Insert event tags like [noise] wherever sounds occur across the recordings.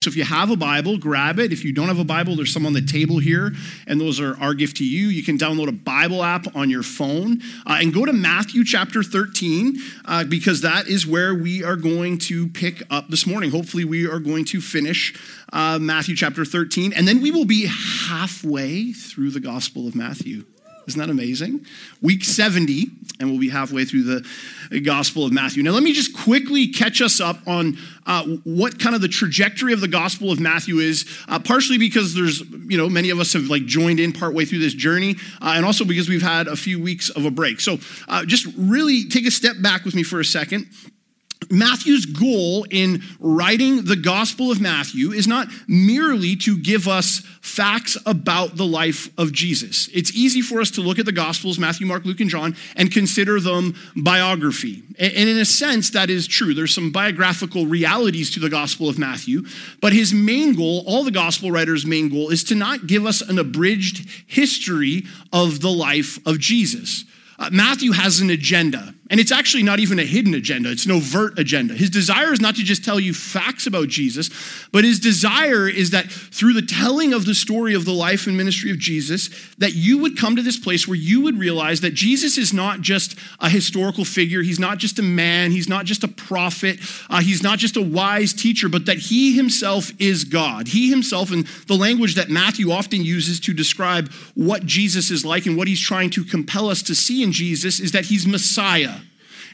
So if you have a Bible, grab it. If you don't have a Bible, there's some on the table here, and those are our gift to you. You can download a Bible app on your phone uh, and go to Matthew chapter 13 uh, because that is where we are going to pick up this morning. Hopefully, we are going to finish uh, Matthew chapter 13, and then we will be halfway through the Gospel of Matthew. Isn't that amazing? Week 70, and we'll be halfway through the Gospel of Matthew. Now, let me just quickly catch us up on uh, what kind of the trajectory of the Gospel of Matthew is, uh, partially because there's, you know, many of us have like joined in partway through this journey, uh, and also because we've had a few weeks of a break. So uh, just really take a step back with me for a second. Matthew's goal in writing the Gospel of Matthew is not merely to give us facts about the life of Jesus. It's easy for us to look at the Gospels, Matthew, Mark, Luke, and John, and consider them biography. And in a sense, that is true. There's some biographical realities to the Gospel of Matthew, but his main goal, all the Gospel writers' main goal, is to not give us an abridged history of the life of Jesus. Uh, Matthew has an agenda. And it's actually not even a hidden agenda, it's an overt agenda. His desire is not to just tell you facts about Jesus, but his desire is that through the telling of the story of the life and ministry of Jesus, that you would come to this place where you would realize that Jesus is not just a historical figure, he's not just a man, he's not just a prophet, uh, he's not just a wise teacher, but that he himself is God. He himself, and the language that Matthew often uses to describe what Jesus is like and what he's trying to compel us to see in Jesus, is that he's Messiah.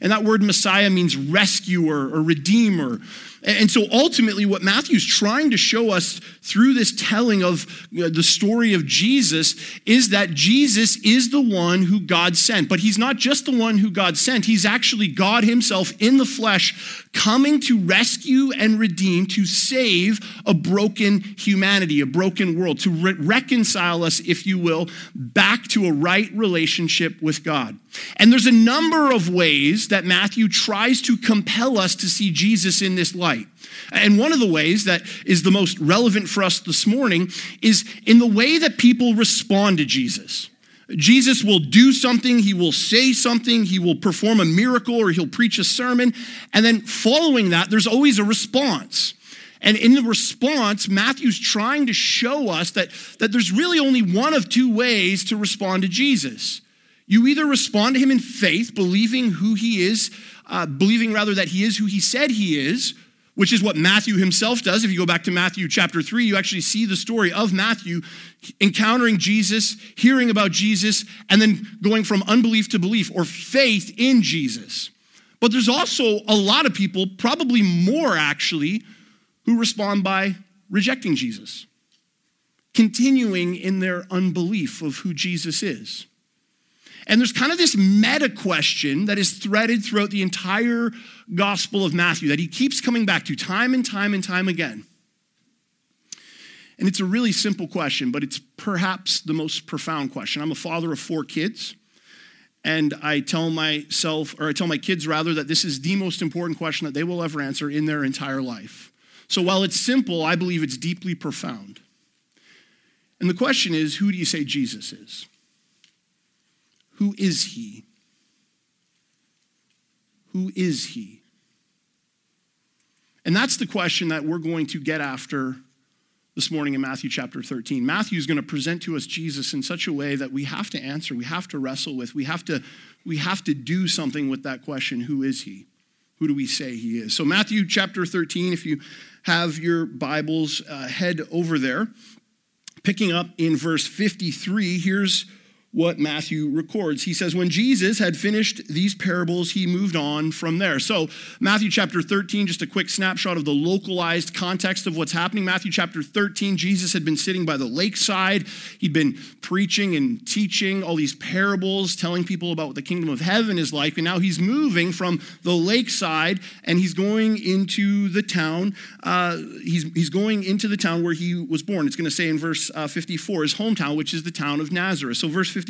And that word Messiah means rescuer or redeemer. And so ultimately, what Matthew's trying to show us through this telling of the story of Jesus is that Jesus is the one who God sent. But he's not just the one who God sent, he's actually God himself in the flesh coming to rescue and redeem, to save a broken humanity, a broken world, to re- reconcile us, if you will, back to a right relationship with God. And there's a number of ways that Matthew tries to compel us to see Jesus in this light. And one of the ways that is the most relevant for us this morning is in the way that people respond to Jesus. Jesus will do something, he will say something, he will perform a miracle, or he'll preach a sermon. And then following that, there's always a response. And in the response, Matthew's trying to show us that, that there's really only one of two ways to respond to Jesus. You either respond to him in faith, believing who he is, uh, believing rather that he is who he said he is, which is what Matthew himself does. If you go back to Matthew chapter 3, you actually see the story of Matthew encountering Jesus, hearing about Jesus, and then going from unbelief to belief or faith in Jesus. But there's also a lot of people, probably more actually, who respond by rejecting Jesus, continuing in their unbelief of who Jesus is. And there's kind of this meta question that is threaded throughout the entire Gospel of Matthew that he keeps coming back to time and time and time again. And it's a really simple question, but it's perhaps the most profound question. I'm a father of four kids, and I tell myself, or I tell my kids rather, that this is the most important question that they will ever answer in their entire life. So while it's simple, I believe it's deeply profound. And the question is who do you say Jesus is? Who is he? Who is he? And that's the question that we're going to get after this morning in Matthew chapter 13. Matthew is going to present to us Jesus in such a way that we have to answer, we have to wrestle with, we have to, we have to do something with that question who is he? Who do we say he is? So, Matthew chapter 13, if you have your Bibles, uh, head over there. Picking up in verse 53, here's what Matthew records. He says, When Jesus had finished these parables, he moved on from there. So, Matthew chapter 13, just a quick snapshot of the localized context of what's happening. Matthew chapter 13, Jesus had been sitting by the lakeside. He'd been preaching and teaching all these parables, telling people about what the kingdom of heaven is like. And now he's moving from the lakeside and he's going into the town. Uh, he's, he's going into the town where he was born. It's going to say in verse uh, 54, his hometown, which is the town of Nazareth. So, verse 54,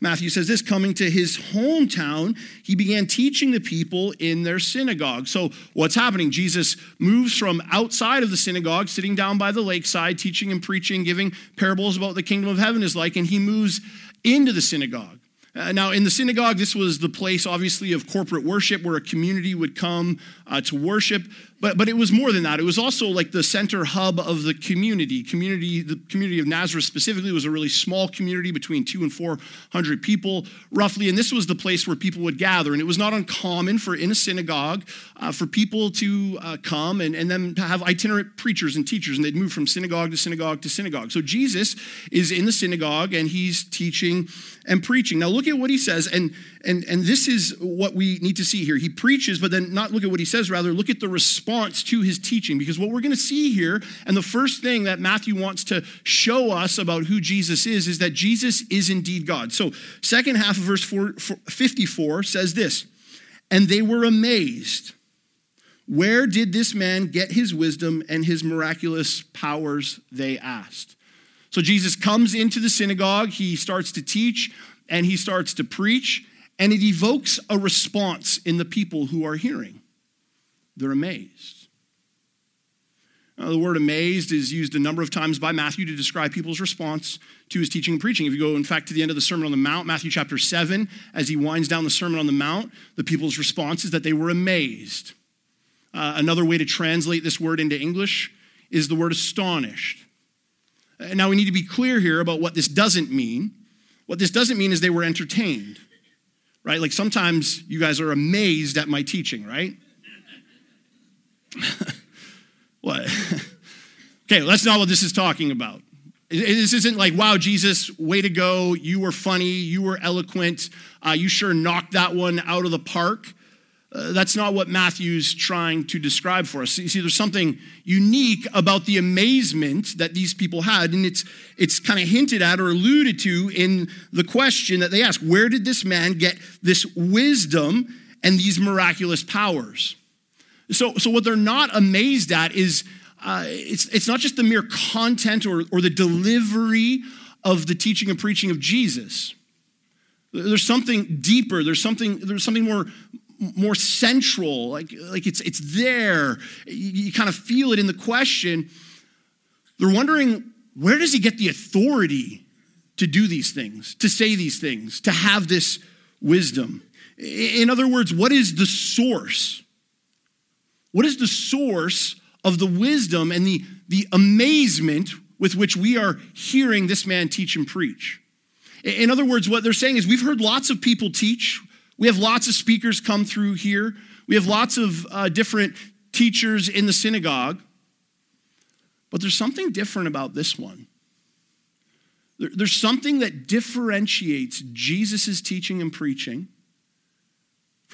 Matthew says this coming to his hometown, he began teaching the people in their synagogue. So, what's happening? Jesus moves from outside of the synagogue, sitting down by the lakeside, teaching and preaching, giving parables about what the kingdom of heaven is like, and he moves into the synagogue. Uh, now, in the synagogue, this was the place, obviously, of corporate worship where a community would come uh, to worship. But, but it was more than that. It was also like the center hub of the community. Community, the community of Nazareth specifically was a really small community between two and four hundred people, roughly. And this was the place where people would gather. And it was not uncommon for in a synagogue uh, for people to uh, come and, and then have itinerant preachers and teachers, and they'd move from synagogue to synagogue to synagogue. So Jesus is in the synagogue and he's teaching and preaching. Now look at what he says, and and and this is what we need to see here. He preaches, but then not look at what he says, rather look at the response to his teaching. Because what we're going to see here, and the first thing that Matthew wants to show us about who Jesus is, is that Jesus is indeed God. So second half of verse 54 says this, and they were amazed. Where did this man get his wisdom and his miraculous powers? They asked. So Jesus comes into the synagogue, he starts to teach, and he starts to preach, and it evokes a response in the people who are hearing. They're amazed. Now, the word amazed is used a number of times by Matthew to describe people's response to his teaching and preaching. If you go, in fact, to the end of the Sermon on the Mount, Matthew chapter 7, as he winds down the Sermon on the Mount, the people's response is that they were amazed. Uh, another way to translate this word into English is the word astonished. Now, we need to be clear here about what this doesn't mean. What this doesn't mean is they were entertained, right? Like sometimes you guys are amazed at my teaching, right? [laughs] what? [laughs] okay, that's not what this is talking about. This isn't like, wow, Jesus, way to go. You were funny. You were eloquent. Uh, you sure knocked that one out of the park. Uh, that's not what Matthew's trying to describe for us. You see, there's something unique about the amazement that these people had, and it's, it's kind of hinted at or alluded to in the question that they ask Where did this man get this wisdom and these miraculous powers? So, so what they're not amazed at is uh, it's, it's not just the mere content or, or the delivery of the teaching and preaching of Jesus. There's something deeper. There's something, there's something more, more central, like, like it's, it's there. You, you kind of feel it in the question. They're wondering where does he get the authority to do these things, to say these things, to have this wisdom? In other words, what is the source? What is the source of the wisdom and the, the amazement with which we are hearing this man teach and preach? In other words, what they're saying is we've heard lots of people teach, we have lots of speakers come through here. We have lots of uh, different teachers in the synagogue. But there's something different about this one. There, there's something that differentiates Jesus' teaching and preaching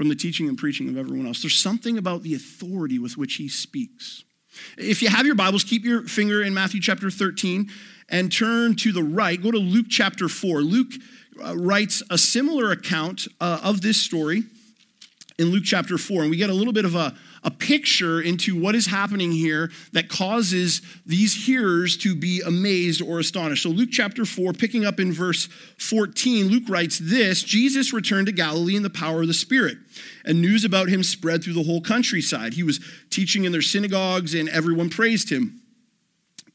from the teaching and preaching of everyone else. There's something about the authority with which he speaks. If you have your Bibles, keep your finger in Matthew chapter 13 and turn to the right. Go to Luke chapter 4. Luke uh, writes a similar account uh, of this story in Luke chapter 4. And we get a little bit of a, a picture into what is happening here that causes these hearers to be amazed or astonished. So, Luke chapter 4, picking up in verse 14, Luke writes this Jesus returned to Galilee in the power of the Spirit, and news about him spread through the whole countryside. He was teaching in their synagogues, and everyone praised him.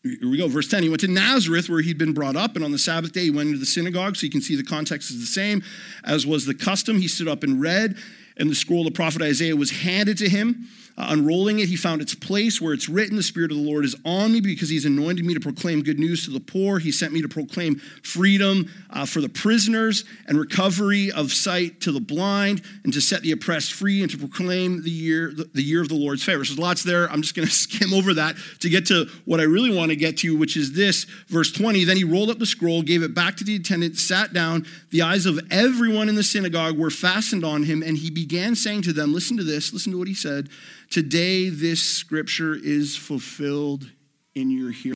Here we go, verse 10. He went to Nazareth where he'd been brought up, and on the Sabbath day he went into the synagogue. So you can see the context is the same as was the custom. He stood up and read, and the scroll of the prophet Isaiah was handed to him. Uh, unrolling it, he found its place where it's written, The Spirit of the Lord is on me because he's anointed me to proclaim good news to the poor. He sent me to proclaim freedom uh, for the prisoners and recovery of sight to the blind and to set the oppressed free and to proclaim the year, the, year of the Lord's favor. So there's lots there. I'm just going [laughs] to skim over that to get to what I really want to get to, which is this, verse 20. Then he rolled up the scroll, gave it back to the attendant, sat down. The eyes of everyone in the synagogue were fastened on him, and he began saying to them, Listen to this, listen to what he said. Today, this scripture is fulfilled in your hearing.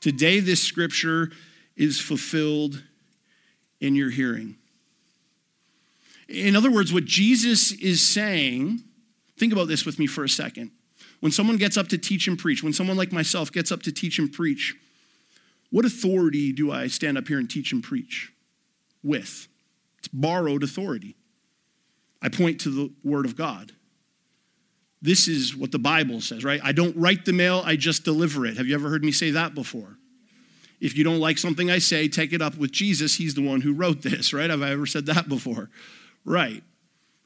Today, this scripture is fulfilled in your hearing. In other words, what Jesus is saying, think about this with me for a second. When someone gets up to teach and preach, when someone like myself gets up to teach and preach, what authority do I stand up here and teach and preach with? It's borrowed authority. I point to the Word of God. This is what the Bible says, right? I don't write the mail, I just deliver it. Have you ever heard me say that before? If you don't like something I say, take it up with Jesus. He's the one who wrote this, [laughs] right? Have I ever said that before? Right.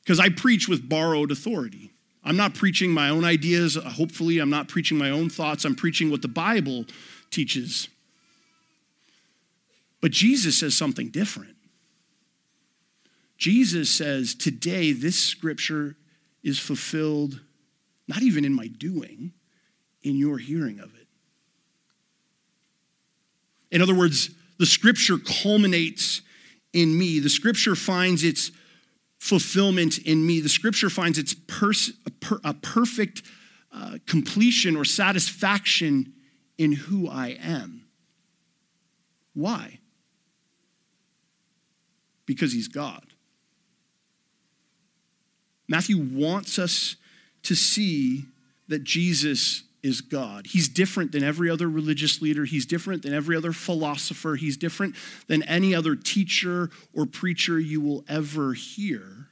Because I preach with borrowed authority. I'm not preaching my own ideas. Uh, hopefully, I'm not preaching my own thoughts. I'm preaching what the Bible teaches. But Jesus says something different. Jesus says, Today, this scripture is fulfilled not even in my doing, in your hearing of it. In other words, the scripture culminates in me. The scripture finds its fulfillment in me. The scripture finds its pers- a, per- a perfect uh, completion or satisfaction in who I am. Why? Because he's God. Matthew wants us to see that Jesus is God. He's different than every other religious leader. He's different than every other philosopher. He's different than any other teacher or preacher you will ever hear.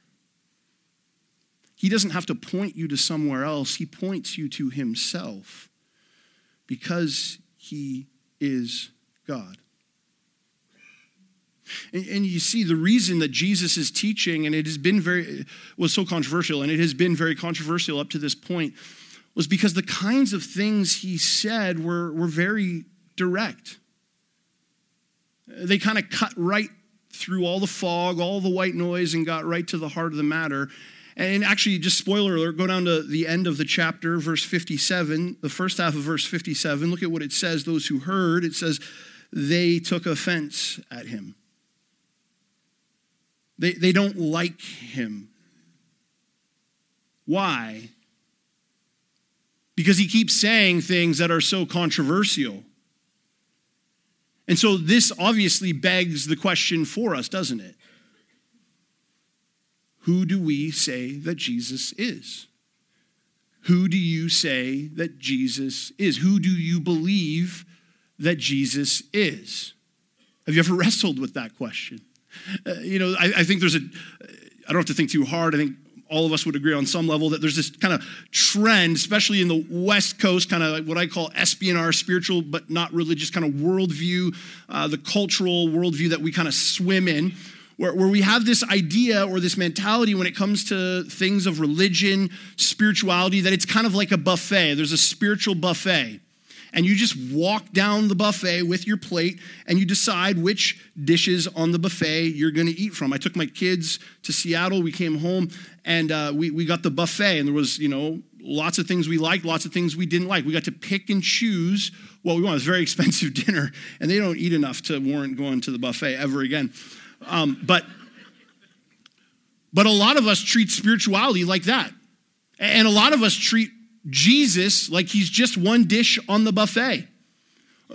He doesn't have to point you to somewhere else, He points you to Himself because He is God. And, and, you see, the reason that Jesus is teaching, and it has been very, was so controversial, and it has been very controversial up to this point, was because the kinds of things he said were, were very direct. They kind of cut right through all the fog, all the white noise, and got right to the heart of the matter. And actually, just spoiler alert, go down to the end of the chapter, verse 57, the first half of verse 57. Look at what it says. Those who heard, it says, they took offense at him. They, they don't like him. Why? Because he keeps saying things that are so controversial. And so this obviously begs the question for us, doesn't it? Who do we say that Jesus is? Who do you say that Jesus is? Who do you believe that Jesus is? Have you ever [laughs] wrestled with that question? Uh, you know, I, I think there's a, I don't have to think too hard. I think all of us would agree on some level that there's this kind of trend, especially in the West Coast, kind of like what I call espionage, spiritual but not religious kind of worldview, uh, the cultural worldview that we kind of swim in, where, where we have this idea or this mentality when it comes to things of religion, spirituality, that it's kind of like a buffet. There's a spiritual buffet and you just walk down the buffet with your plate and you decide which dishes on the buffet you're going to eat from. I took my kids to Seattle. We came home and uh, we, we got the buffet, and there was, you know, lots of things we liked, lots of things we didn't like. We got to pick and choose what we want. It was a very [laughs] expensive dinner, and they don't eat enough to warrant going to the buffet ever again. Um, but, but a lot of us treat spirituality like that. And a lot of us treat Jesus like he's just one dish on the buffet.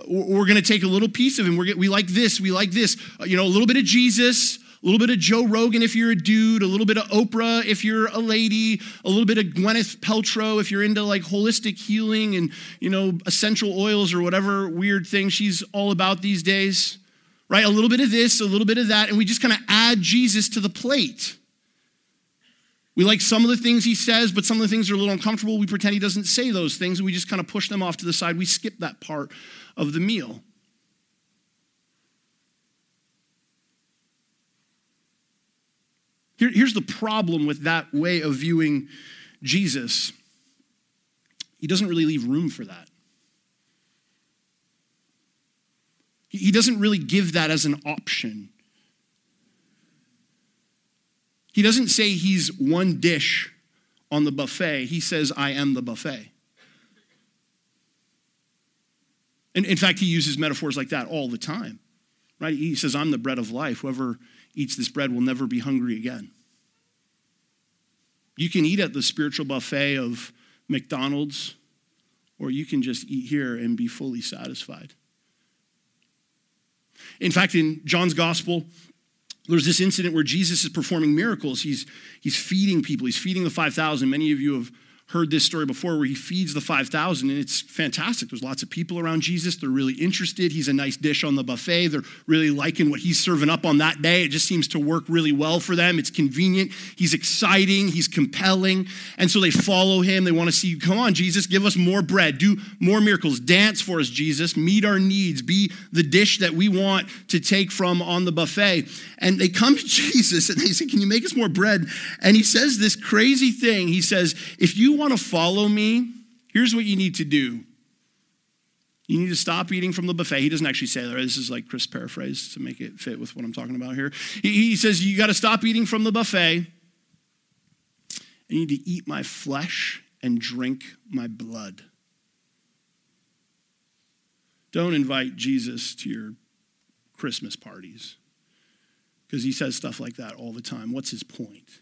We're going to take a little piece of him. We're, we like this, we like this. Uh, you know, a little bit of Jesus, a little bit of Joe Rogan if you're a dude, a little bit of Oprah if you're a lady, a little bit of Gwyneth Paltrow if you're into like holistic healing and, you know, essential oils or whatever weird thing she's all about these days, right? A little bit of this, a little bit of that, and we just kind of add Jesus to the plate. We like some of the things he says, but some of the things are a little uncomfortable. We pretend he doesn't say those things, and we just kind of push them off to the side. We skip that part of the meal. Here, here's the problem with that way of viewing Jesus he doesn't really leave room for that. He doesn't really give that as an option. He doesn't say he's one dish on the buffet, he says, I am the buffet. And in fact, he uses metaphors like that all the time, right? He says, I'm the bread of life. Whoever eats this bread will never be hungry again. You can eat at the spiritual buffet of McDonald's, or you can just eat here and be fully satisfied. In fact, in John's gospel, there's this incident where Jesus is performing miracles. He's, he's feeding people, he's feeding the 5,000. Many of you have heard this story before where he feeds the 5,000, and it's fantastic. There's lots of people around Jesus. They're really interested. He's a nice dish on the buffet. They're really liking what he's serving up on that day. It just seems to work really well for them. It's convenient. He's exciting. He's compelling. And so they follow him. They want to see, come on, Jesus, give us more bread. Do more miracles. Dance for us, Jesus. Meet our needs. Be the dish that we want to take from on the buffet. And they come to [laughs] Jesus and they say, Can you make us more bread? And he says this crazy thing. He says, If you want to follow me, here's what you need to do. You need to stop eating from the buffet. He doesn't actually say that. This is like Chris paraphrase to make it fit with what I'm talking about here. He, he says, You got to stop eating from the buffet. You need to eat my flesh and drink my blood. Don't invite Jesus to your Christmas parties because he says stuff like that all the time. What's his point?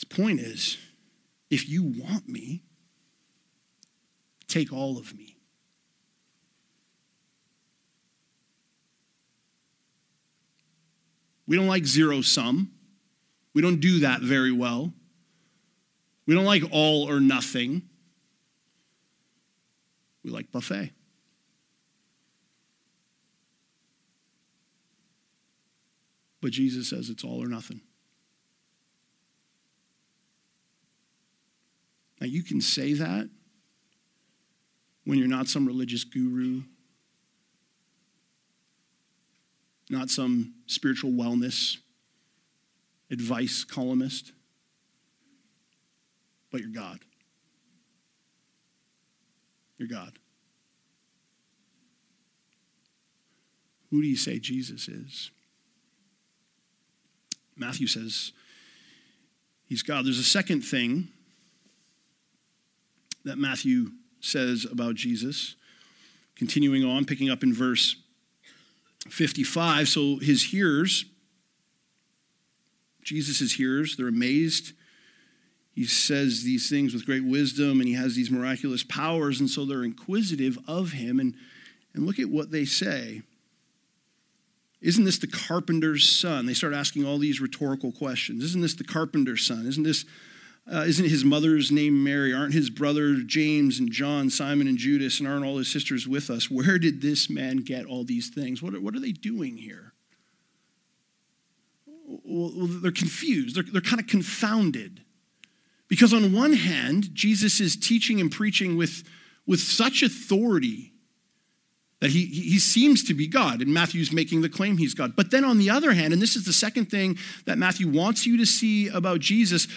His point is if you want me, take all of me. We don't like zero sum. We don't do that very well. We don't like all or nothing. We like buffet. But Jesus says it's all or nothing. Now, you can say that when you're not some religious guru, not some spiritual wellness advice columnist, but you're God. You're God. Who do you say Jesus is? Matthew says he's God. There's a second thing that Matthew says about Jesus. Continuing on, picking up in verse 55. So his hearers, Jesus' hearers, they're amazed. He says these things with great wisdom and he has these miraculous powers, and so they're inquisitive of him. And, and look at what they say. Isn't this the carpenter's son? They start asking all these rhetorical questions. Isn't this the carpenter's son? Isn't this uh, isn't his mother's name Mary? Aren't his brother James and John, Simon and Judas, and aren't all his sisters with us? Where did this man get all these things? What are, what are they doing here? Well, they're confused. They're, they're kind of confounded. Because on one hand, Jesus is teaching and preaching with, with such authority that he, he seems to be God, and Matthew's making the claim he's God. But then on the other hand, and this is the second thing that Matthew wants you to see about Jesus,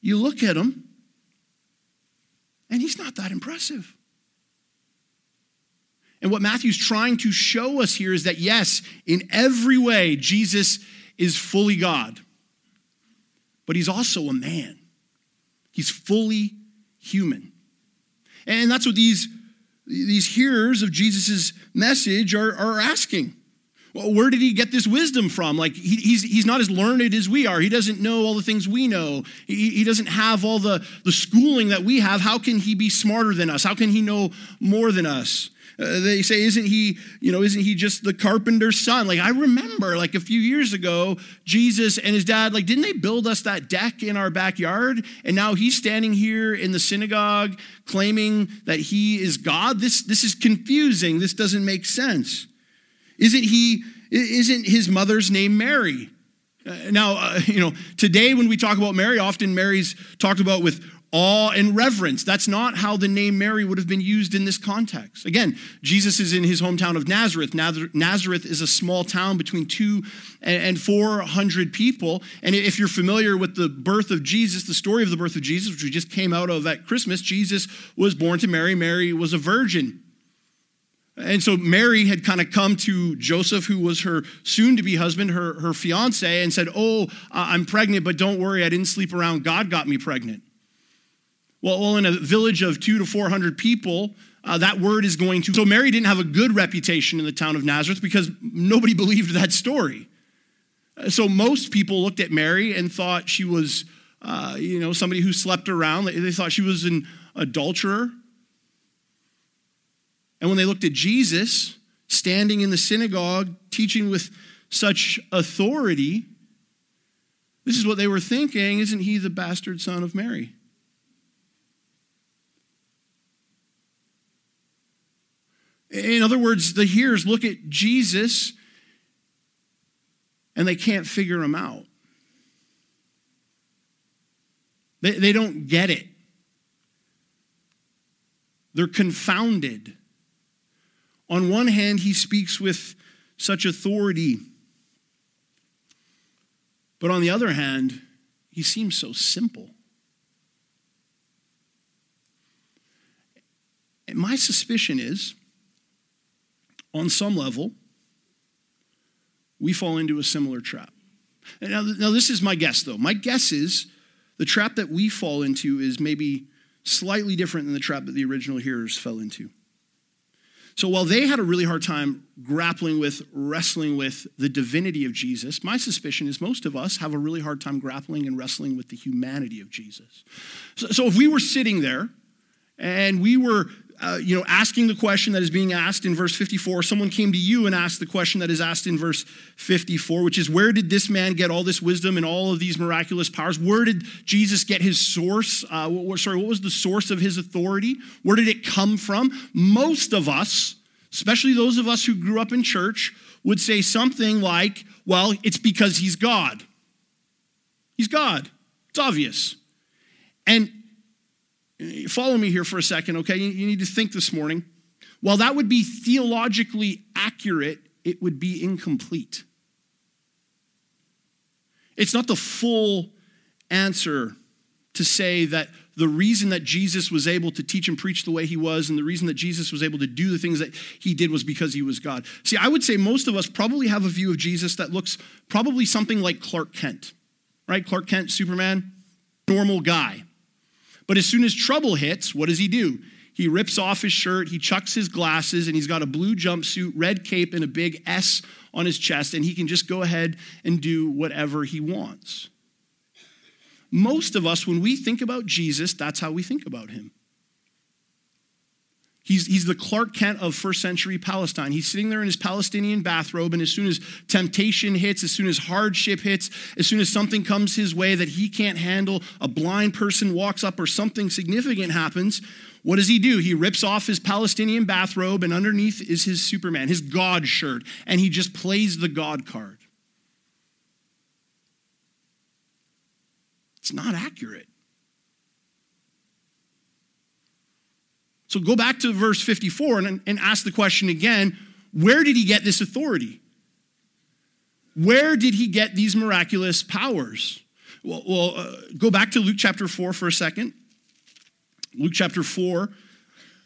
you look at him, and he's not that impressive. And what Matthew's trying to show us here is that, yes, in every way, Jesus is fully God, but he's also a man. He's fully human. And that's what these these hearers of Jesus' message are, are asking. Well, where did he get this wisdom from? Like, he, he's, he's not as learned as we are. He doesn't know all the things we know. He, he doesn't have all the, the schooling that we have. How can he be smarter than us? How can he know more than us? Uh, they say, isn't he, you know, isn't he just the carpenter's son? Like, I remember, like, a few years ago, Jesus and his dad, like, didn't they build us that deck in our backyard? And now he's standing here in the synagogue claiming that he is God? This, this is confusing. This doesn't make sense. Isn't he, isn't his mother's name Mary? Uh, now, uh, you know, today when we talk about Mary, often Mary's talked about with awe and reverence. That's not how the name Mary would have been used in this context. Again, Jesus is in his hometown of Nazareth. Nazareth is a small town between two and 400 people. And if you're familiar with the birth of Jesus, the story of the birth of Jesus, which we just came out of at Christmas, Jesus was born to Mary. Mary was a virgin. And so Mary had kind of come to Joseph, who was her soon to be husband, her, her fiance, and said, Oh, I'm pregnant, but don't worry, I didn't sleep around. God got me pregnant. Well, well in a village of two to 400 people, uh, that word is going to. So Mary didn't have a good reputation in the town of Nazareth because nobody [laughs] believed that story. Uh, so most people looked at Mary and thought she was, uh, you know, somebody who slept around. They thought she was an adulterer. And when they looked at Jesus standing in the synagogue teaching with such authority, This is what they were thinking. Isn't he the bastard son of Mary? In other words, the hearers look at Jesus and they can't figure him out. They, they don't get it. They're confounded. On one hand, he speaks with such authority, but on the other hand, he seems so simple. And my suspicion is, on some level, we fall into a similar trap. Now, now, this is my guess, though. My guess is the trap that we fall into is maybe slightly different than the trap that the original hearers fell into. So while they had a really hard time grappling with, wrestling with the divinity of Jesus, my suspicion is most of us have a really hard time grappling and wrestling with the humanity of Jesus. So, so if we were sitting there and we were uh, you know, asking the question that is being asked in verse 54, someone came to you and asked the question that is asked in verse 54, which is, Where did this man get all this wisdom and all of these miraculous powers? Where did Jesus get his source? Uh, what, sorry, what was the source of his authority? Where did it come from? Most of us, especially those of us who grew up in church, would say something like, Well, it's because he's God. He's God. It's obvious. And Follow me here for a second, okay? You need to think this morning. While that would be theologically accurate, it would be incomplete. It's not the full answer to say that the reason that Jesus was able to teach and preach the way he was, and the reason that Jesus was able to do the things that he did was because he was God. See, I would say most of us probably have a view of Jesus that looks probably something like Clark Kent, right? Clark Kent, Superman, normal guy. But as soon as trouble hits, what does he do? He rips off his shirt, he chucks his glasses, and he's got a blue jumpsuit, red cape, and a big S on his chest, and he can just go ahead and do whatever he wants. Most of us, when we think about Jesus, that's how we think about him. He's, he's the Clark Kent of first century Palestine. He's sitting there in his Palestinian bathrobe, and as soon as temptation hits, as soon as hardship hits, as soon as something comes his way that he can't handle, a blind person walks up or something significant happens, what does he do? He rips off his Palestinian bathrobe, and underneath is his Superman, his God shirt, and he just plays the God card. It's not accurate. So go back to verse 54 and, and ask the question again where did he get this authority? Where did he get these miraculous powers? Well, well uh, go back to Luke chapter 4 for a second. Luke chapter 4.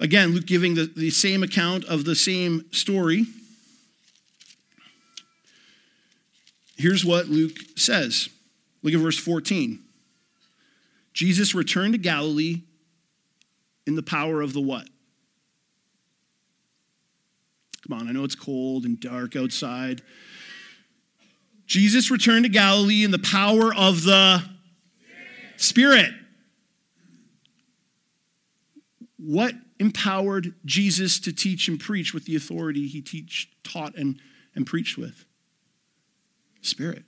Again, Luke giving the, the same account of the same story. Here's what Luke says. Look at verse 14. Jesus returned to Galilee in the power of the what? Come on, I know it's cold and dark outside. Jesus returned to Galilee in the power of the Spirit. What empowered Jesus to teach and preach with the authority he teach, taught and, and preached with? Spirit.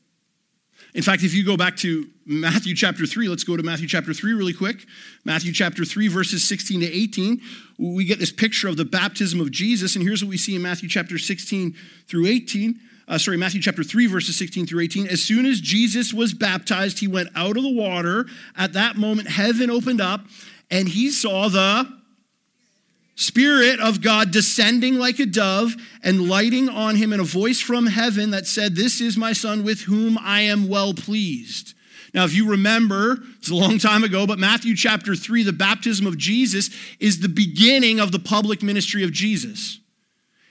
In fact, if you go back to Matthew chapter 3, let's go to Matthew chapter 3 really quick. Matthew chapter 3, verses 16 to 18, we get this picture of the baptism of Jesus. And here's what we see in Matthew chapter 16 through 18. Uh, sorry, Matthew chapter 3, verses 16 through 18. As soon as Jesus was baptized, he went out of the water. At that moment, heaven opened up, and he saw the Spirit of God descending like a dove and lighting on him, and a voice from heaven that said, This is my son with whom I am well pleased. Now, if you remember, it's a long time ago, but Matthew chapter 3, the baptism of Jesus, is the beginning of the public ministry of Jesus.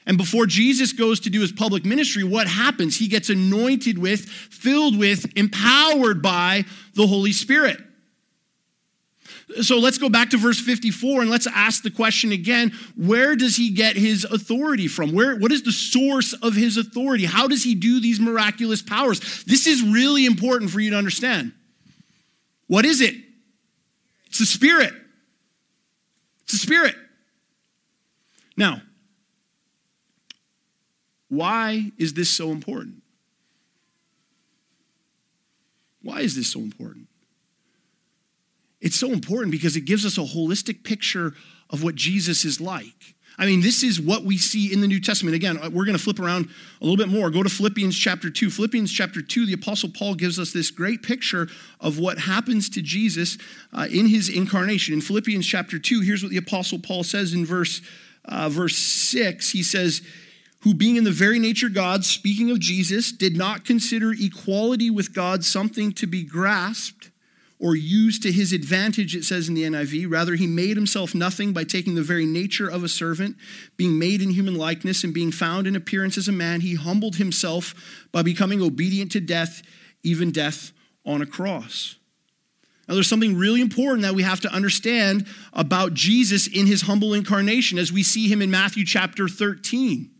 And before Jesus goes to do his public ministry, what happens? He gets anointed with, filled with, empowered by the Holy Spirit. So let's go back to verse 54 and let's ask the question again where does he get his authority from? Where, what is the source of his authority? How does he do these miraculous powers? This is really important for you to understand. What is it? It's the Spirit. It's the Spirit. Now, why is this so important? Why is this so important? It's so important because it gives us a holistic picture of what Jesus is like. I mean, this is what we see in the New Testament. Again, uh, we're going to flip around a little bit more. Go to Philippians chapter 2. Philippians chapter 2, the Apostle Paul gives us this great picture of what happens to Jesus uh, in his incarnation. In Philippians chapter 2, here's what the Apostle Paul says in verse, uh, verse 6. He says, Who being in the very nature God, speaking of Jesus, did not consider equality with God something to be grasped or used to his advantage, it says in the NIV. Rather, he made himself nothing by taking the very nature of a servant, being made in human likeness, and being found in appearance as a man. He humbled himself by becoming obedient to death, even death on a cross. Now, there's something really important that we have to understand about Jesus in his humble incarnation as we see him in Matthew chapter 13.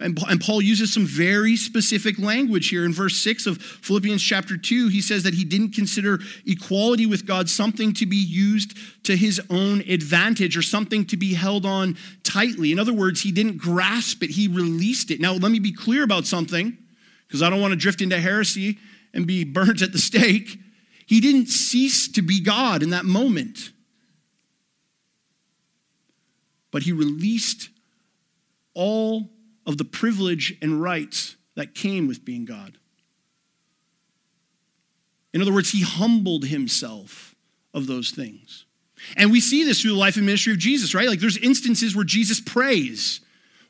And, Paul uses some very specific language here in verse 6 of Philippians chapter 2. He says that he didn't consider equality with God something to be used to his own advantage or something to be held on tightly. In other words, he didn't grasp it, he released it. Now, let me be clear about something, because I don't want to drift into heresy and be burnt at the stake. He didn't cease to be God in that moment, but he released all of the privilege and rights that came with being God. In other words, he humbled himself of those things. And we see this through the life and ministry of Jesus, right? Like there's instances where Jesus prays.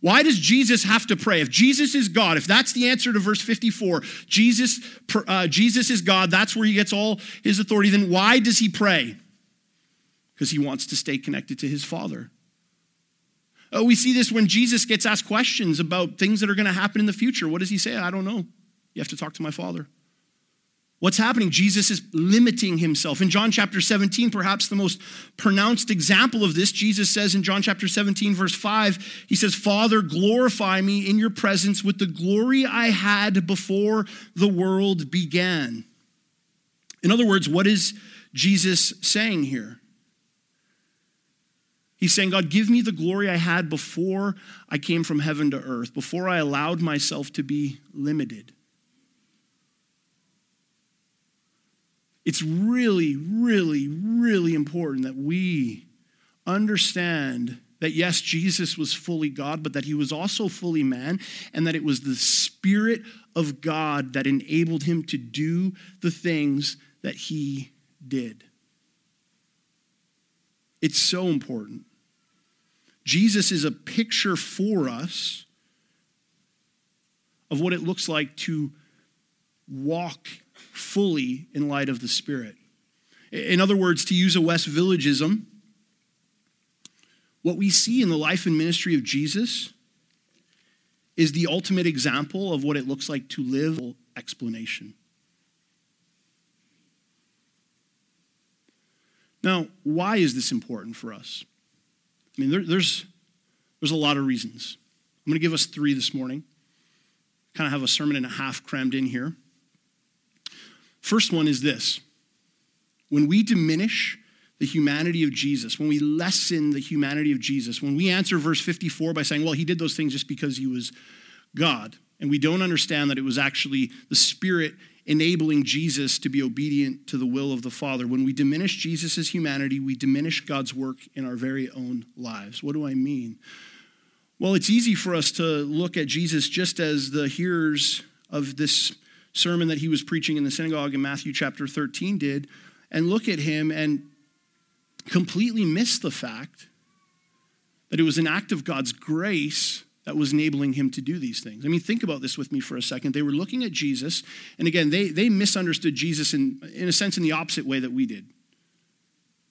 Why does Jesus have to pray? If Jesus is God, if that's the answer to verse 54, Jesus, uh, Jesus is God, that's where he gets all his authority, then why does he pray? Because he wants to stay connected to his Father. Oh, we see this when Jesus gets asked questions about things that are going to happen in the future. What does he say? I don't know. You have to talk to my Father. What's happening? Jesus is limiting himself. In John chapter 17, perhaps the most pronounced example of this, Jesus says in John chapter 17, verse 5, he says, Father, glorify me in your presence with the glory I had before the world began. In other words, what is Jesus saying here? He's saying, God, give me the glory I had before I came from heaven to earth, before I allowed myself to be limited. It's really, really, really important that we understand that yes, Jesus was fully God, but that he was also fully man, and that it was the Spirit of God that enabled him to do the things that he did. It's so important. Jesus is a picture for us of what it looks like to walk fully in light of the Spirit. In other words, to use a West Villageism, what we see in the life and ministry of Jesus is the ultimate example of what it looks like to live explanation. Now, why is this important for us? I mean, there, there's, there's a lot of reasons. I'm going to give us three this morning. Kind of have a sermon and a half crammed in here. First one is this when we diminish the humanity of Jesus, when we lessen the humanity of Jesus, when we answer verse 54 by saying, well, he did those things just because he was God, and we don't understand that it was actually the Spirit enabling Jesus to be obedient to the will of the Father. When we diminish Jesus' humanity, we diminish God's work in our very own lives. What do I mean? Well, it's easy for us to look at Jesus just as the hearers of this sermon that he was preaching in the synagogue in Matthew chapter 13 did, and look at him and completely miss the fact that it was an act of God's grace that was enabling him to do these things. I mean, think about this with me for a second. They were looking at Jesus, and again, they, they misunderstood Jesus in, in a sense in the opposite way that we did.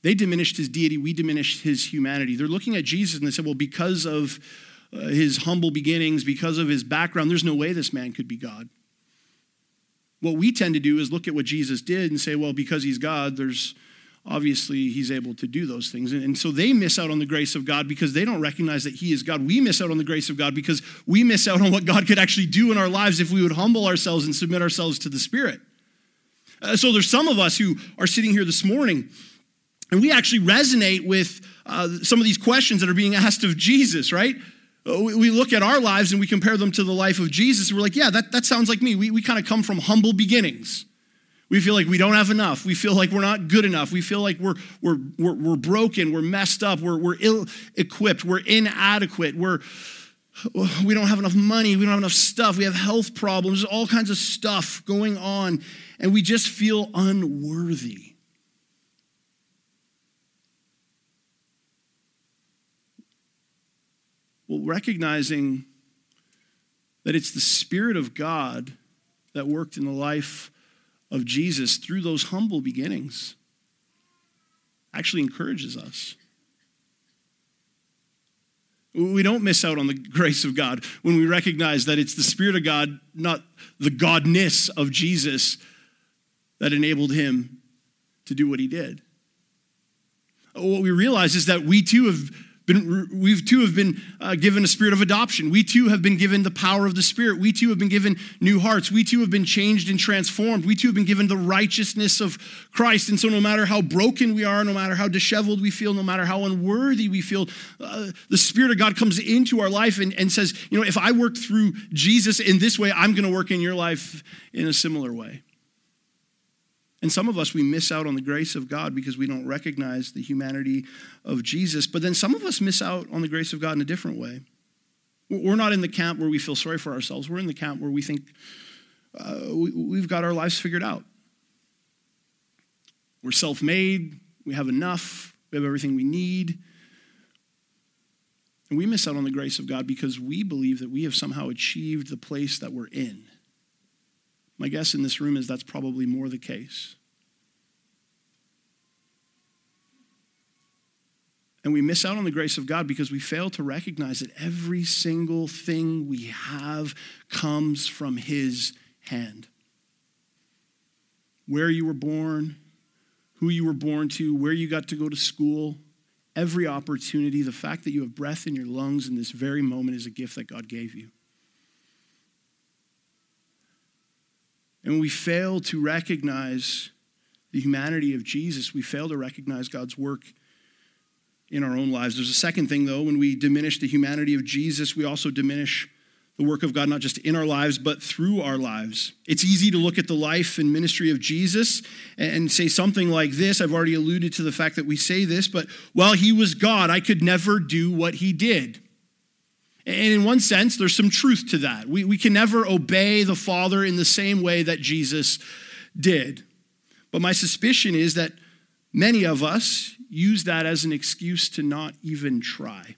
They diminished his deity, we diminished his humanity. They're looking at Jesus and they said, well, because of uh, his humble beginnings, because of his background, there's no way this man could be God. What we tend to do is look at what Jesus did and say, well, because he's God, there's obviously he's able to do those things. And, so they miss out on the grace of God because they don't recognize that he is God. We miss out on the grace of God because we miss out on what God could actually do in our lives if we would humble ourselves and submit ourselves to the Spirit. Uh, so there's some of us who are sitting here this morning and we actually resonate with uh, some of these questions that are being asked of Jesus, right? Uh, we look at our lives and we compare them to the life of Jesus, and we're like, yeah, that, that sounds like me. We, we kind of come from humble beginnings. We feel like we don't have enough. We feel like we're not good enough. We feel like we're, we're, we're, we're broken. We're messed up. We're, we're ill equipped. We're inadequate. We're, we don't have enough money. We don't have enough stuff. We have health problems. All kinds of stuff going on. And we just feel unworthy. Well, recognizing that it's the Spirit of God that worked in the life of Jesus through those humble beginnings actually encourages us. We don't miss out on the grace of God when we recognize that it's the Spirit of God, not the godness of Jesus, that enabled him to do what he did. What we realize is that we too have been, we too have been uh, given a spirit of adoption. We too have been given the power of the Spirit. We too have been given new hearts. We too have been changed and transformed. We too have been given the righteousness of Christ. And so, no matter how broken we are, no matter how disheveled we feel, no matter how unworthy we feel, uh, the Spirit of God comes into our life and, and says, You know, if I work through Jesus in this way, I'm going to work in your life in a similar way. And some of us, we miss out on the grace of God because we don't recognize the humanity of Jesus. But then some of us miss out on the grace of God in a different way. We're not in the camp where we feel sorry for ourselves. We're in the camp where we think uh, we, have got our lives figured out. We're self made, we have enough, we have everything we need. And we miss out on the grace of God because we believe that we have somehow achieved the place that we're in. My guess in this room is that's probably more the case. And we miss out on the grace of God because we fail to recognize that every single thing we have comes from His hand. Where you were born, who you were born to, where you got to go to school, every opportunity, the fact that you have breath in your lungs in this very moment is a gift that God gave you. And when we fail to recognize the humanity of Jesus, we fail to recognize God's work in our own lives. There's a second thing, though. When we diminish the humanity of Jesus, we also diminish the work of God, not just in our lives, but through our lives. It's easy to look at the life and ministry of Jesus and say something like this. I've already alluded to the fact that we say this, but while he was God, I could never do what he did. And in one sense, there's some truth to that. We, we can never obey the Father in the same way that Jesus did. But my suspicion is that many of us use that as an excuse to not even try.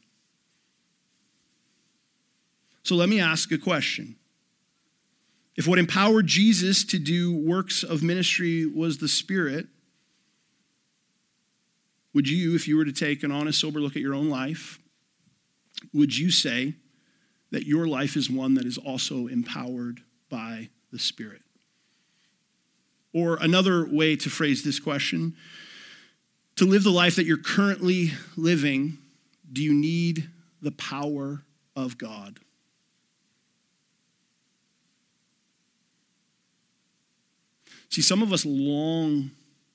So let me ask a question. If what empowered Jesus to do works of ministry was the Spirit, would you, if you were to take an honest, sober look at your own life, would you say that your life is one that is also empowered by the Spirit? Or another way to phrase this question to live the life that you're currently living, do you need the power of God? See, some of us long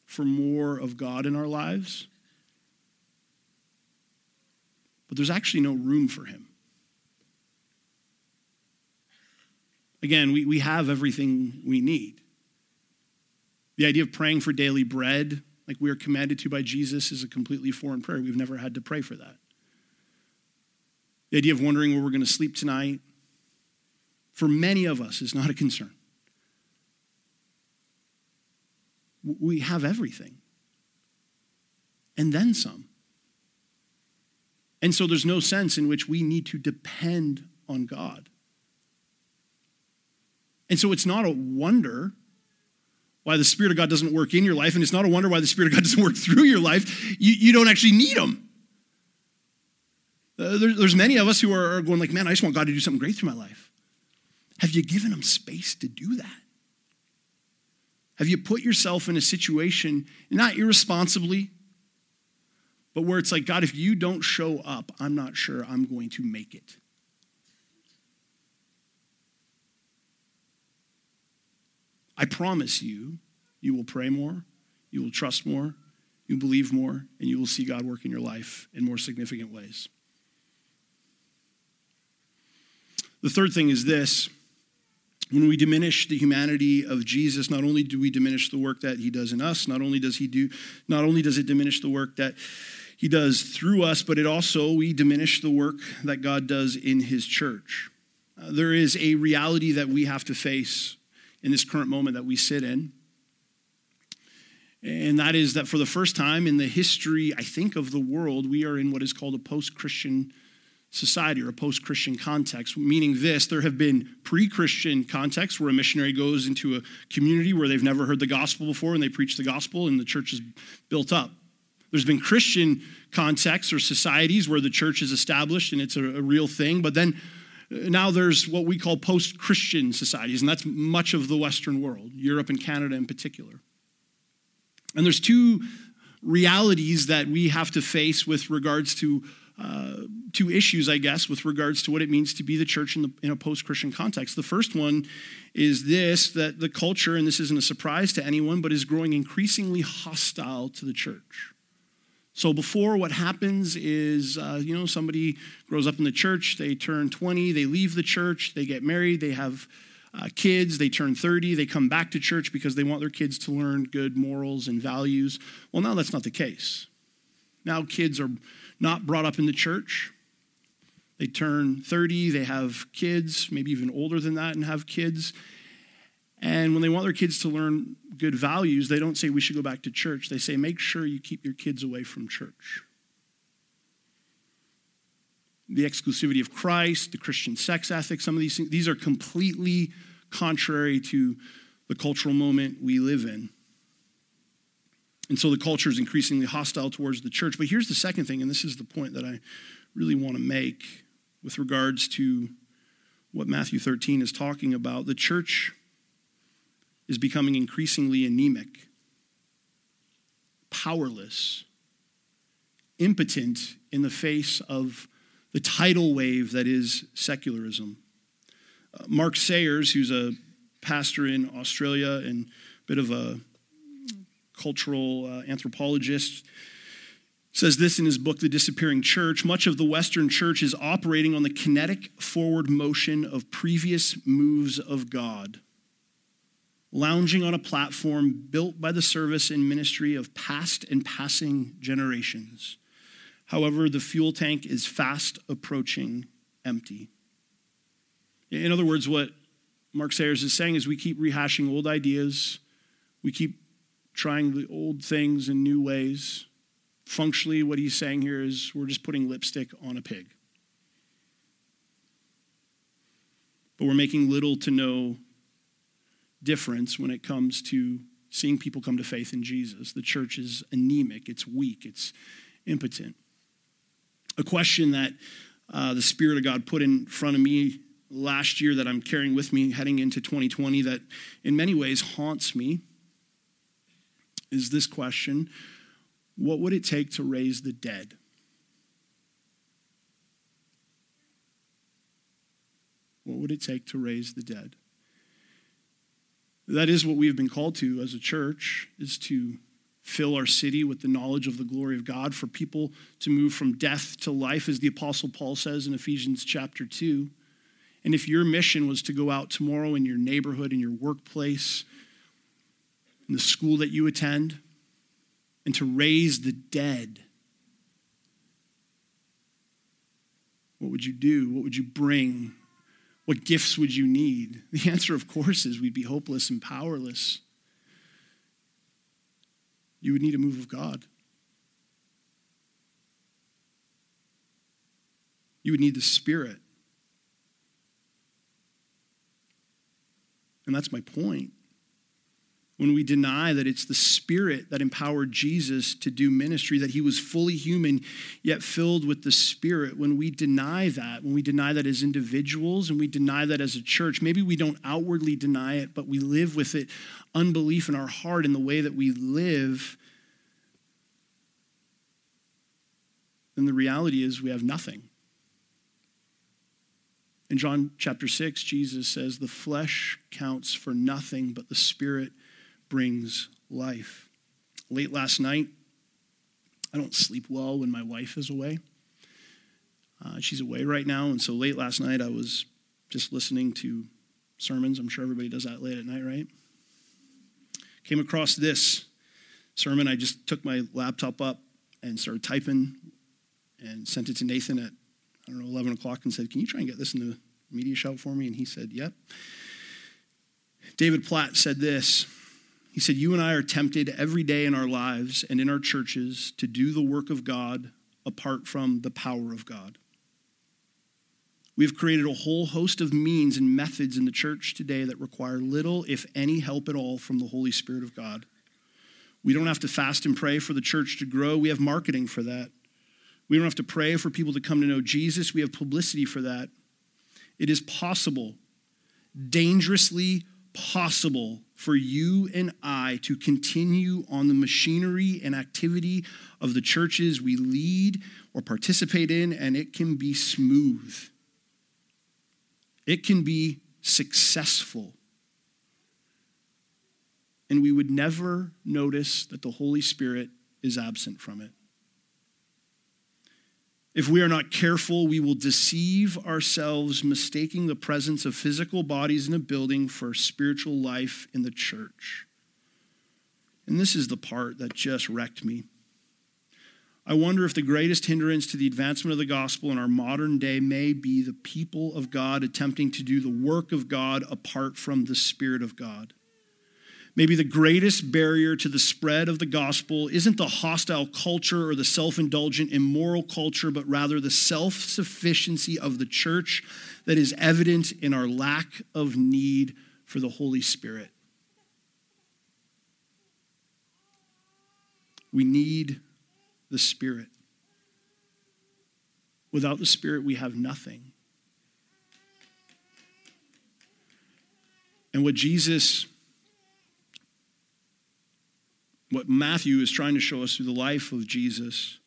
for more of God in our lives, but there's actually no room for Him. Again, we, we have everything we need. The idea of praying for daily bread, like we are commanded to by Jesus, is a completely foreign prayer. We've never had to pray for that. The idea of wondering where we're going to sleep tonight, for many of us, is not a concern. We have everything, and then some. And so there's no sense in which we need to depend on God. And so it's not a wonder why the Spirit of God doesn't work in your life, and it's not a wonder why the Spirit of God [laughs] doesn't work through your life. You, you don't actually need Him. Uh, there, there's many of us who are, are going like, man, I just want God to do something great through my life. Have you given Him space to do that? Have you put yourself in a situation, not irresponsibly, but where it's like, God, if you don't show up, I'm not sure I'm going to make it. I promise you, you will pray more, you will trust more, you believe more, and you will see God work in your life in more significant ways. The third thing is this When we diminish the humanity of Jesus, not only do we diminish the work that he does in us, not only does he do, not only does it diminish the work that he does through us, but it also, we diminish the work that God does in his church. Uh, there is a reality that we have to face in this current moment that we sit in. And that is that for the first time in the history, I think, of the world, we are in what is called a post Christian society or a post Christian context, meaning this there have been pre Christian contexts where a missionary goes into a community where they've never heard the gospel before and they preach the gospel and the church is built up. There's been Christian contexts or societies where the church is established and it's a, a real thing, but then now there's what we call post Christian societies, and that's much of the Western world, Europe and Canada in particular. And there's two realities that we have to face with regards to uh, two issues, I guess, with regards to what it means to be the church in, the, in a post Christian context. The first one is this that the culture, and this isn't a surprise to anyone, but is growing increasingly hostile to the church. So before, what happens is, uh, you know, somebody grows up in the church, they turn 20, they leave the church, they get married, they have uh, kids, they turn 30, they come back to church because they want their kids to learn good morals and values. Well, now that's not the case. Now kids are not brought up in the church. They turn 30, they have kids, maybe even older than that, and have kids. And when they want their kids to learn good values, they don't say we should go back to church. They say make sure you keep your kids away from church. The exclusivity of Christ, the Christian sex ethic, some of these things, these are completely contrary to the cultural moment we live in. And so the culture is increasingly hostile towards the church. But here's the second thing, and this is the point that I really want to make with regards to what Matthew 13 is talking about. The church is becoming increasingly anemic, powerless, impotent in the face of the tidal wave that is secularism. Uh, Mark Sayers, who's a pastor in Australia and a bit of a cultural uh, anthropologist, says this in his book, The Disappearing Church. Much of the Western church is operating on the kinetic forward motion of previous moves of God, lounging on a platform built by the service and ministry of past and passing generations. However, the fuel tank is fast approaching empty. In other words, what Mark Sayers is saying is we keep rehashing old ideas, we keep trying the old things in new ways. Functionally, what he's saying here is we're just putting lipstick on a pig. But we're making little to no difference when it comes to seeing people come to faith in Jesus. The church is anemic, it's weak, it's impotent. A question that uh, the Spirit of God put in front of me last year that I'm carrying with me heading into 2020 that in many ways haunts me is this question What would it take to raise the dead? What would it take to raise the dead? That is what we have been called to as a church, is to fill our city with the knowledge of the glory of God, for people to move from death to life, as the Apostle Paul says in Ephesians chapter 2. And if your mission was to go out tomorrow in your neighborhood, in your workplace, in the school that you attend, and to raise the dead, what would you do? What would you bring? What gifts would you need? The answer, of course, is we'd be hopeless and powerless. You would need a move of God. You would need the Spirit. And that's my point when we deny that it's the Spirit that empowered Jesus to do ministry, that he was fully human yet filled with the Spirit, when we deny that, when we deny that as individuals and we deny that as a church, maybe we don't outwardly deny it, but we live with it, unbelief in our heart in the way that we live, then the reality is we have nothing. In John chapter 6, Jesus says, The flesh counts for nothing, but the Spirit brings life. Late last night, I don't sleep well when my wife is away. Uh, she's away right now, and so late last night I was just listening to sermons. I'm sure everybody does that late at night, right? Came across this sermon. I just took my laptop up and started typing and sent it to Nathan at, I don't know, 11 o'clock and said, Can you try and get this in the MediaShout for me? And he said, Yep. David Platt said this. He said, You and I are tempted every day in our lives and in our churches to do the work of God apart from the power of God. We've created a whole host of means and methods in the church today that require little, if any, help at all from the Holy Spirit of God. We don't have to fast and pray for the church to grow. We have marketing for that. We don't have to pray for people to come to know Jesus. We have publicity for that. It is possible, dangerously possible, for you and I to continue on the machinery and activity of the churches we lead or participate in, and it can be smooth. It can be successful. And we would never notice that the Holy Spirit is absent from it. If we are not careful, we will deceive ourselves, mistaking the presence of physical bodies in a building for spiritual life in the church. And this is the part that just wrecked me. I wonder if the greatest hindrance to the advancement of the gospel in our modern day may be the people of God attempting to do the work of God apart from the Spirit of God. Maybe the greatest barrier to the spread of the gospel isn't the hostile culture or the self indulgent, immoral culture, but rather the self sufficiency of the church that is evident in our lack of need for the Holy Spirit. We need the Spirit. Without the Spirit, we have nothing. And what Jesus, what Matthew is trying to show us through the life of Jesus,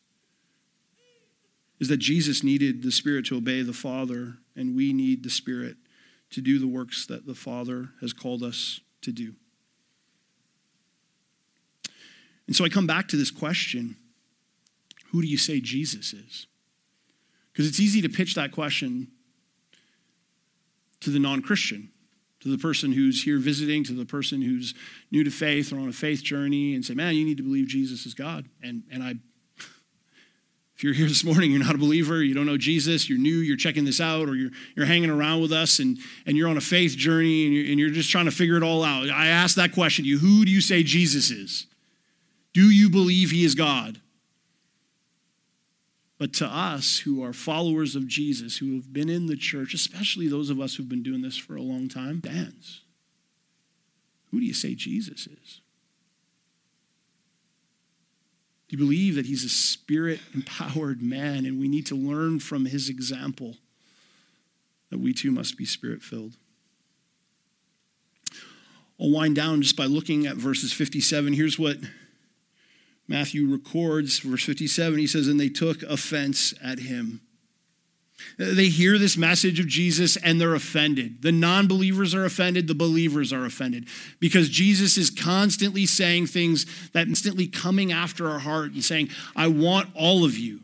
is that Jesus needed the Spirit to obey the Father, and we need the Spirit to do the works that the Father has called us to do. And so I come back to this question who do you say Jesus is? Because it's easy to pitch that question to the non Christian, to the person who's here visiting, to the person who's new to faith or on a faith journey, and say, man, you need to believe Jesus is God. And, and I, if you're here this morning, you're not a believer, you don't know Jesus, you're new, you're checking this out, or you're, you're hanging around with us and, and you're on a faith journey and you're, and you're just trying to figure it all out. I ask that question to you Who do you say Jesus is? Do you believe he is God? But to us who are followers of Jesus, who have been in the church, especially those of us who've been doing this for a long time, dance. Who do you say Jesus is? Do you believe that he's a spirit empowered man and we need to learn from his example that we too must be spirit filled? I'll wind down just by looking at verses 57. Here's what Matthew records, verse 57, he says, And they took offense at him. They hear this message of Jesus and they're offended. The non believers are offended, the believers are offended because Jesus is constantly saying things that instantly coming after our heart and saying, I want all of you.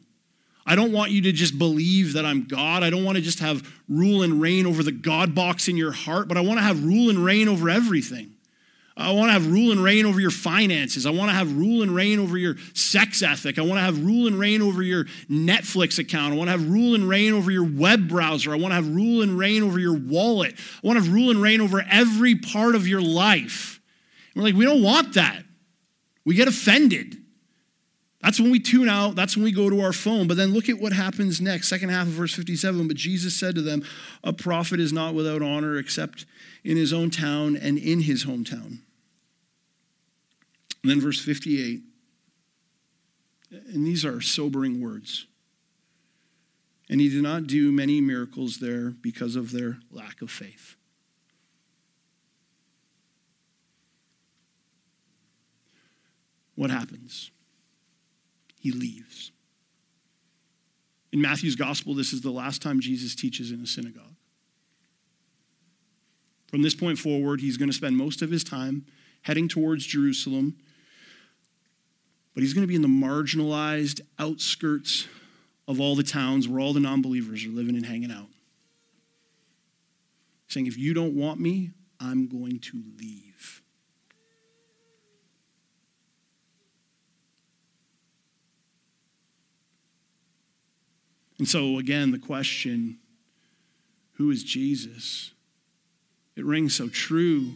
I don't want you to just believe that I'm God. I don't want to just have rule and reign over the God box in your heart, but I want to have rule and reign over everything. I want to have rule and reign over your finances. I want to have rule and reign over your sex ethic. I want to have rule and reign over your Netflix account. I want to have rule and reign over your web browser. I want to have rule and reign over your wallet. I want to have rule and reign over every part of your life. And we're like, we don't want that. We get offended. That's when we tune out. That's when we go to our phone. But then look at what happens next. Second half of verse 57. But Jesus said to them, A prophet is not without honor except in his own town and in his hometown. And then verse 58. And these are sobering words. And he did not do many miracles there because of their lack of faith. What happens? He leaves. In Matthew's gospel, this is the last time Jesus teaches in a synagogue. From this point forward, he's going to spend most of his time heading towards Jerusalem but he's going to be in the marginalized outskirts of all the towns where all the non believers are living and hanging out. saying, If you don't want me, I'm going to leave. And so, again, the question who is Jesus? It rings so true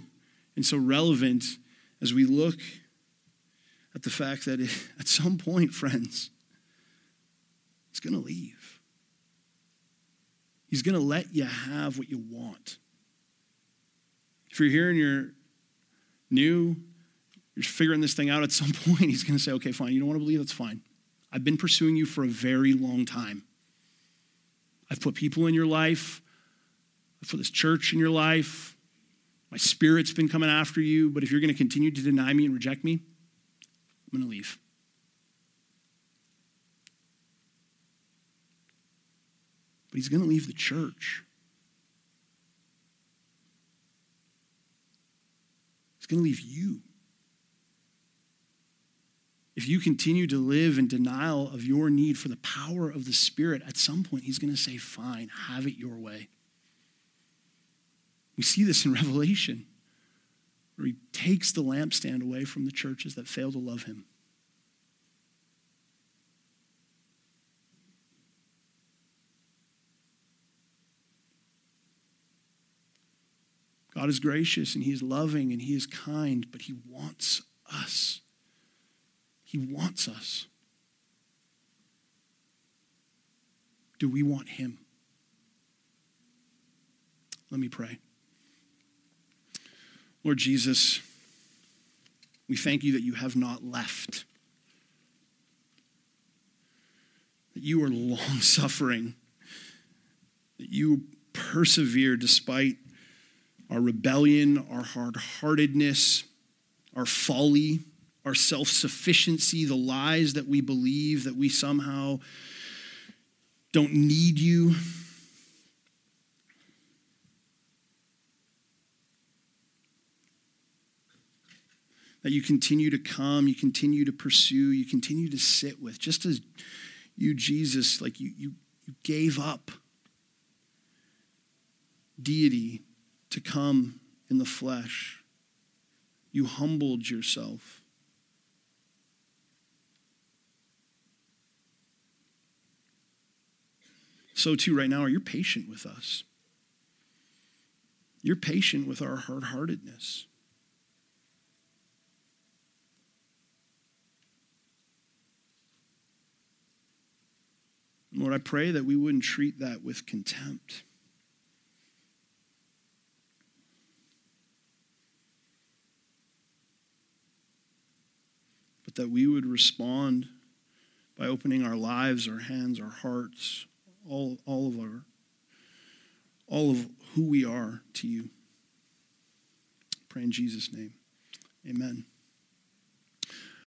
and so relevant as we look at the fact that at some point, friends, he's going to leave. He's going to let you have what you want. If you're here and you're new, you're figuring this thing out at some [laughs] point, he's going to say, okay, fine, you don't want to believe? That's fine. I've been pursuing you for a very long time. I've put people in your life. I've put this church in your life. My spirit's been coming after you, but if you're going to continue to deny me and reject me, I'm going to leave. But he's going to leave the church. He's going to leave you. If you continue to live in denial of your need for the power of the Spirit, at some point he's going to say, Fine, have it your way. We see this in [laughs] Revelation, where he takes the lampstand away from the churches that fail to love him. God is gracious and He is loving and He is kind, but He wants us. He wants us. Do we want Him? Let me pray. Lord Jesus, we thank you that you have not left, that you are long suffering, that you persevere despite our rebellion, our hard heartedness, our folly, our self sufficiency, the lies that we believe that we somehow don't need you. That you continue to come, you continue to pursue, you continue to sit with, just as you, Jesus, like you, you, you gave up deity to come in the flesh. You humbled yourself. So, too, right now, are you patient with us? You're patient with our hard heartedness. Lord, I pray that we wouldn't treat that with contempt. but that we would respond by opening our lives, our hands, our hearts, all, all of our all of who we are to you. Pray in Jesus' name. Amen.